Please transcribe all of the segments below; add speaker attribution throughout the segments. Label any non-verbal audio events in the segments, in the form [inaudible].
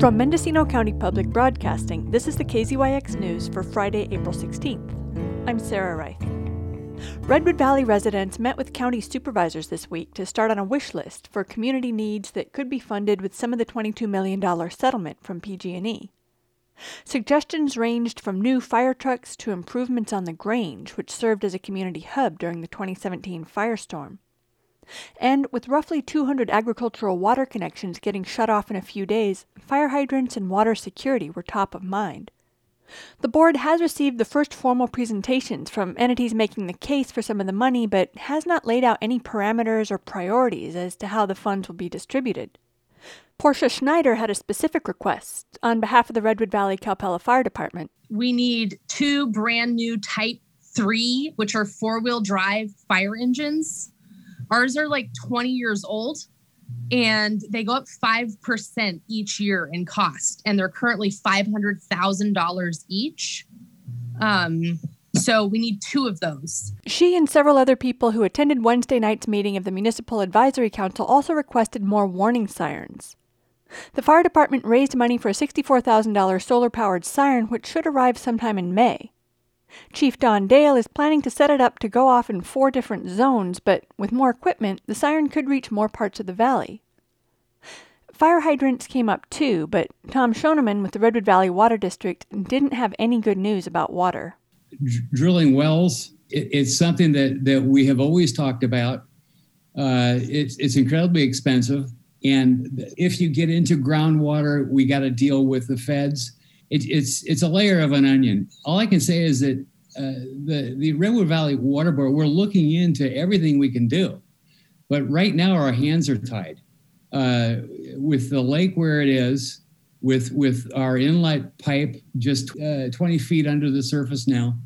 Speaker 1: From Mendocino County Public Broadcasting, this is the KZYX News for Friday, April 16th. I'm Sarah Reith. Redwood Valley residents met with county supervisors this week to start on a wish list for community needs that could be funded with some of the $22 million settlement from PG&E. Suggestions ranged from new fire trucks to improvements on the Grange, which served as a community hub during the 2017 firestorm. And with roughly 200 agricultural water connections getting shut off in a few days, fire hydrants and water security were top of mind. The board has received the first formal presentations from entities making the case for some of the money, but has not laid out any parameters or priorities as to how the funds will be distributed. Portia Schneider had a specific request on behalf of the Redwood Valley Calpella Fire Department.
Speaker 2: We need two brand new Type 3, which are four wheel drive fire engines Ours are like 20 years old and they go up 5% each year in cost and they're currently $500,000 each. Um, so we need two of those.
Speaker 1: She and several other people who attended Wednesday night's meeting of the Municipal Advisory Council also requested more warning sirens. The fire department raised money for a $64,000 solar powered siren, which should arrive sometime in May. Chief Don Dale is planning to set it up to go off in four different zones, but with more equipment, the siren could reach more parts of the valley. Fire hydrants came up too, but Tom Schoeneman with the Redwood Valley Water District didn't have any good news about water.
Speaker 3: drilling wells, it, it's something that, that we have always talked about. Uh, it's, it's incredibly expensive. And if you get into groundwater, we got to deal with the feds it, it's it's a layer of an onion. All I can say is that uh, the the Redwood Valley Water Board we're looking into everything we can do, but right now our hands are tied. Uh, with the lake where it is, with with our inlet pipe just uh, 20 feet under the surface now,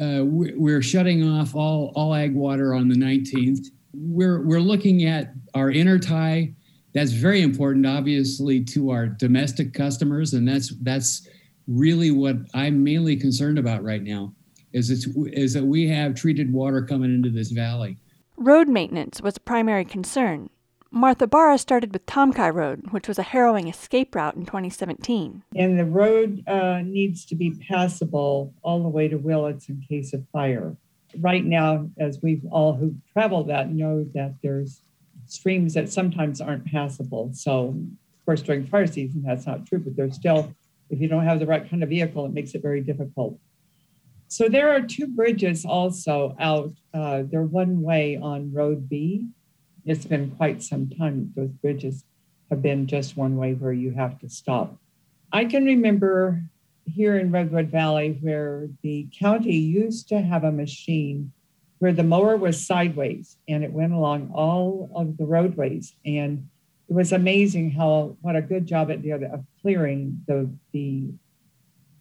Speaker 3: uh, we're shutting off all all ag water on the 19th. We're we're looking at our intertie. That's very important, obviously, to our domestic customers, and that's that's really what I'm mainly concerned about right now is it's is that we have treated water coming into this valley.
Speaker 1: Road maintenance was a primary concern. Martha Barra started with Tomki Road, which was a harrowing escape route in 2017.
Speaker 4: And the road uh, needs to be passable all the way to Willits in case of fire. Right now, as we've all who travel that know that there's streams that sometimes aren't passable. So, of course, during fire season, that's not true, but there's still if you don't have the right kind of vehicle, it makes it very difficult. So there are two bridges also out. Uh, they're one way on Road B. It's been quite some time those bridges have been just one way where you have to stop. I can remember here in Redwood Valley where the county used to have a machine where the mower was sideways and it went along all of the roadways. And it was amazing how what a good job it did of clearing the the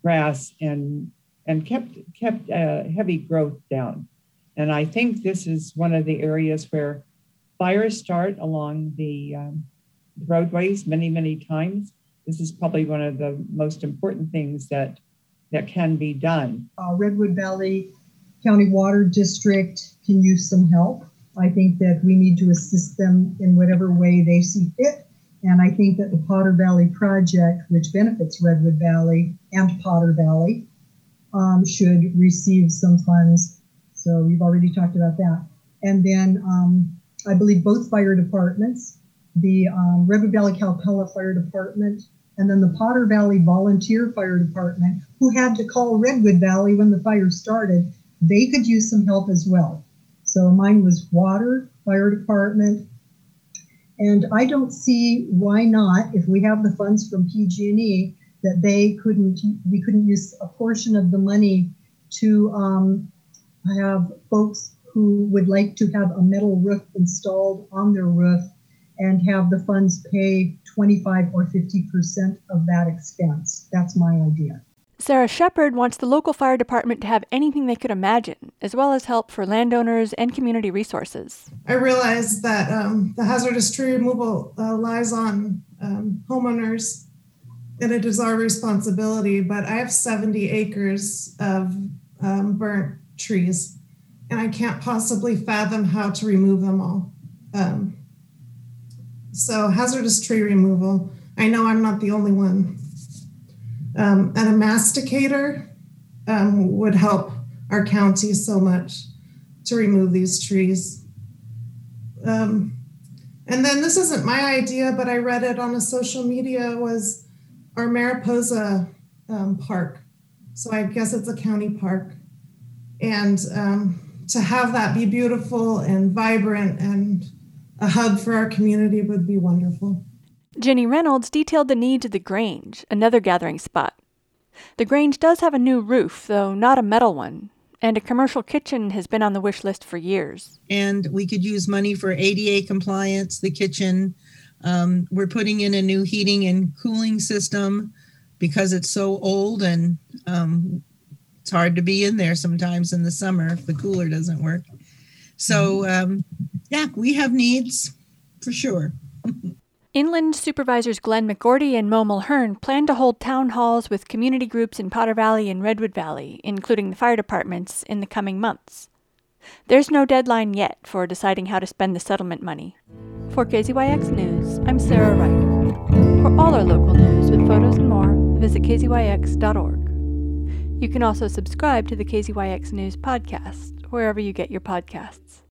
Speaker 4: grass and and kept kept uh, heavy growth down. And I think this is one of the areas where fires start along the um, roadways many many times. This is probably one of the most important things that that can be done.
Speaker 5: Uh, Redwood Valley County Water District can use some help. I think that we need to assist them in whatever way they see fit. And I think that the Potter Valley project, which benefits Redwood Valley and Potter Valley, um, should receive some funds. So we've already talked about that. And then um, I believe both fire departments, the um, Redwood Valley Calpella Fire Department, and then the Potter Valley Volunteer Fire Department, who had to call Redwood Valley when the fire started, they could use some help as well. So mine was water, fire department, and I don't see why not, if we have the funds from PG&E, that they couldn't, we couldn't use a portion of the money to um, have folks who would like to have a metal roof installed on their roof and have the funds pay 25 or 50% of that expense. That's my idea.
Speaker 1: Sarah Shepard wants the local fire department to have anything they could imagine, as well as help for landowners and community resources.
Speaker 6: I realize that um, the hazardous tree removal uh, lies on um, homeowners and it is our responsibility, but I have 70 acres of um, burnt trees and I can't possibly fathom how to remove them all. Um, so, hazardous tree removal, I know I'm not the only one Um, and a masticator um, would help our county so much to remove these trees. Um, and then this isn't my idea, but I read it on a social media was our Mariposa um, Park. So I guess it's a county park. And um, to have that be beautiful and vibrant and a hub for our community would be wonderful.
Speaker 1: Jenny Reynolds detailed the needs of the Grange, another gathering spot. The Grange does have a new roof, though not a metal one, and a commercial kitchen has been on the wish list for years.
Speaker 7: And we could use money for ADA compliance, the kitchen. Um, we're putting in a new heating and cooling system because it's so old and um, it's hard to be in there sometimes in the summer if the cooler doesn't work. So, um, yeah, we have needs for sure. [laughs]
Speaker 1: Inland Supervisors Glenn McGourty and Mo Mulhern plan to hold town halls with community groups in Potter Valley and Redwood Valley, including the fire departments, in the coming months. There's no deadline yet for deciding how to spend the settlement money. For KZYX News, I'm Sarah Reith. For all our local news with photos and more, visit kzyx.org. You can also subscribe to the KZYX News podcast, wherever you get your podcasts.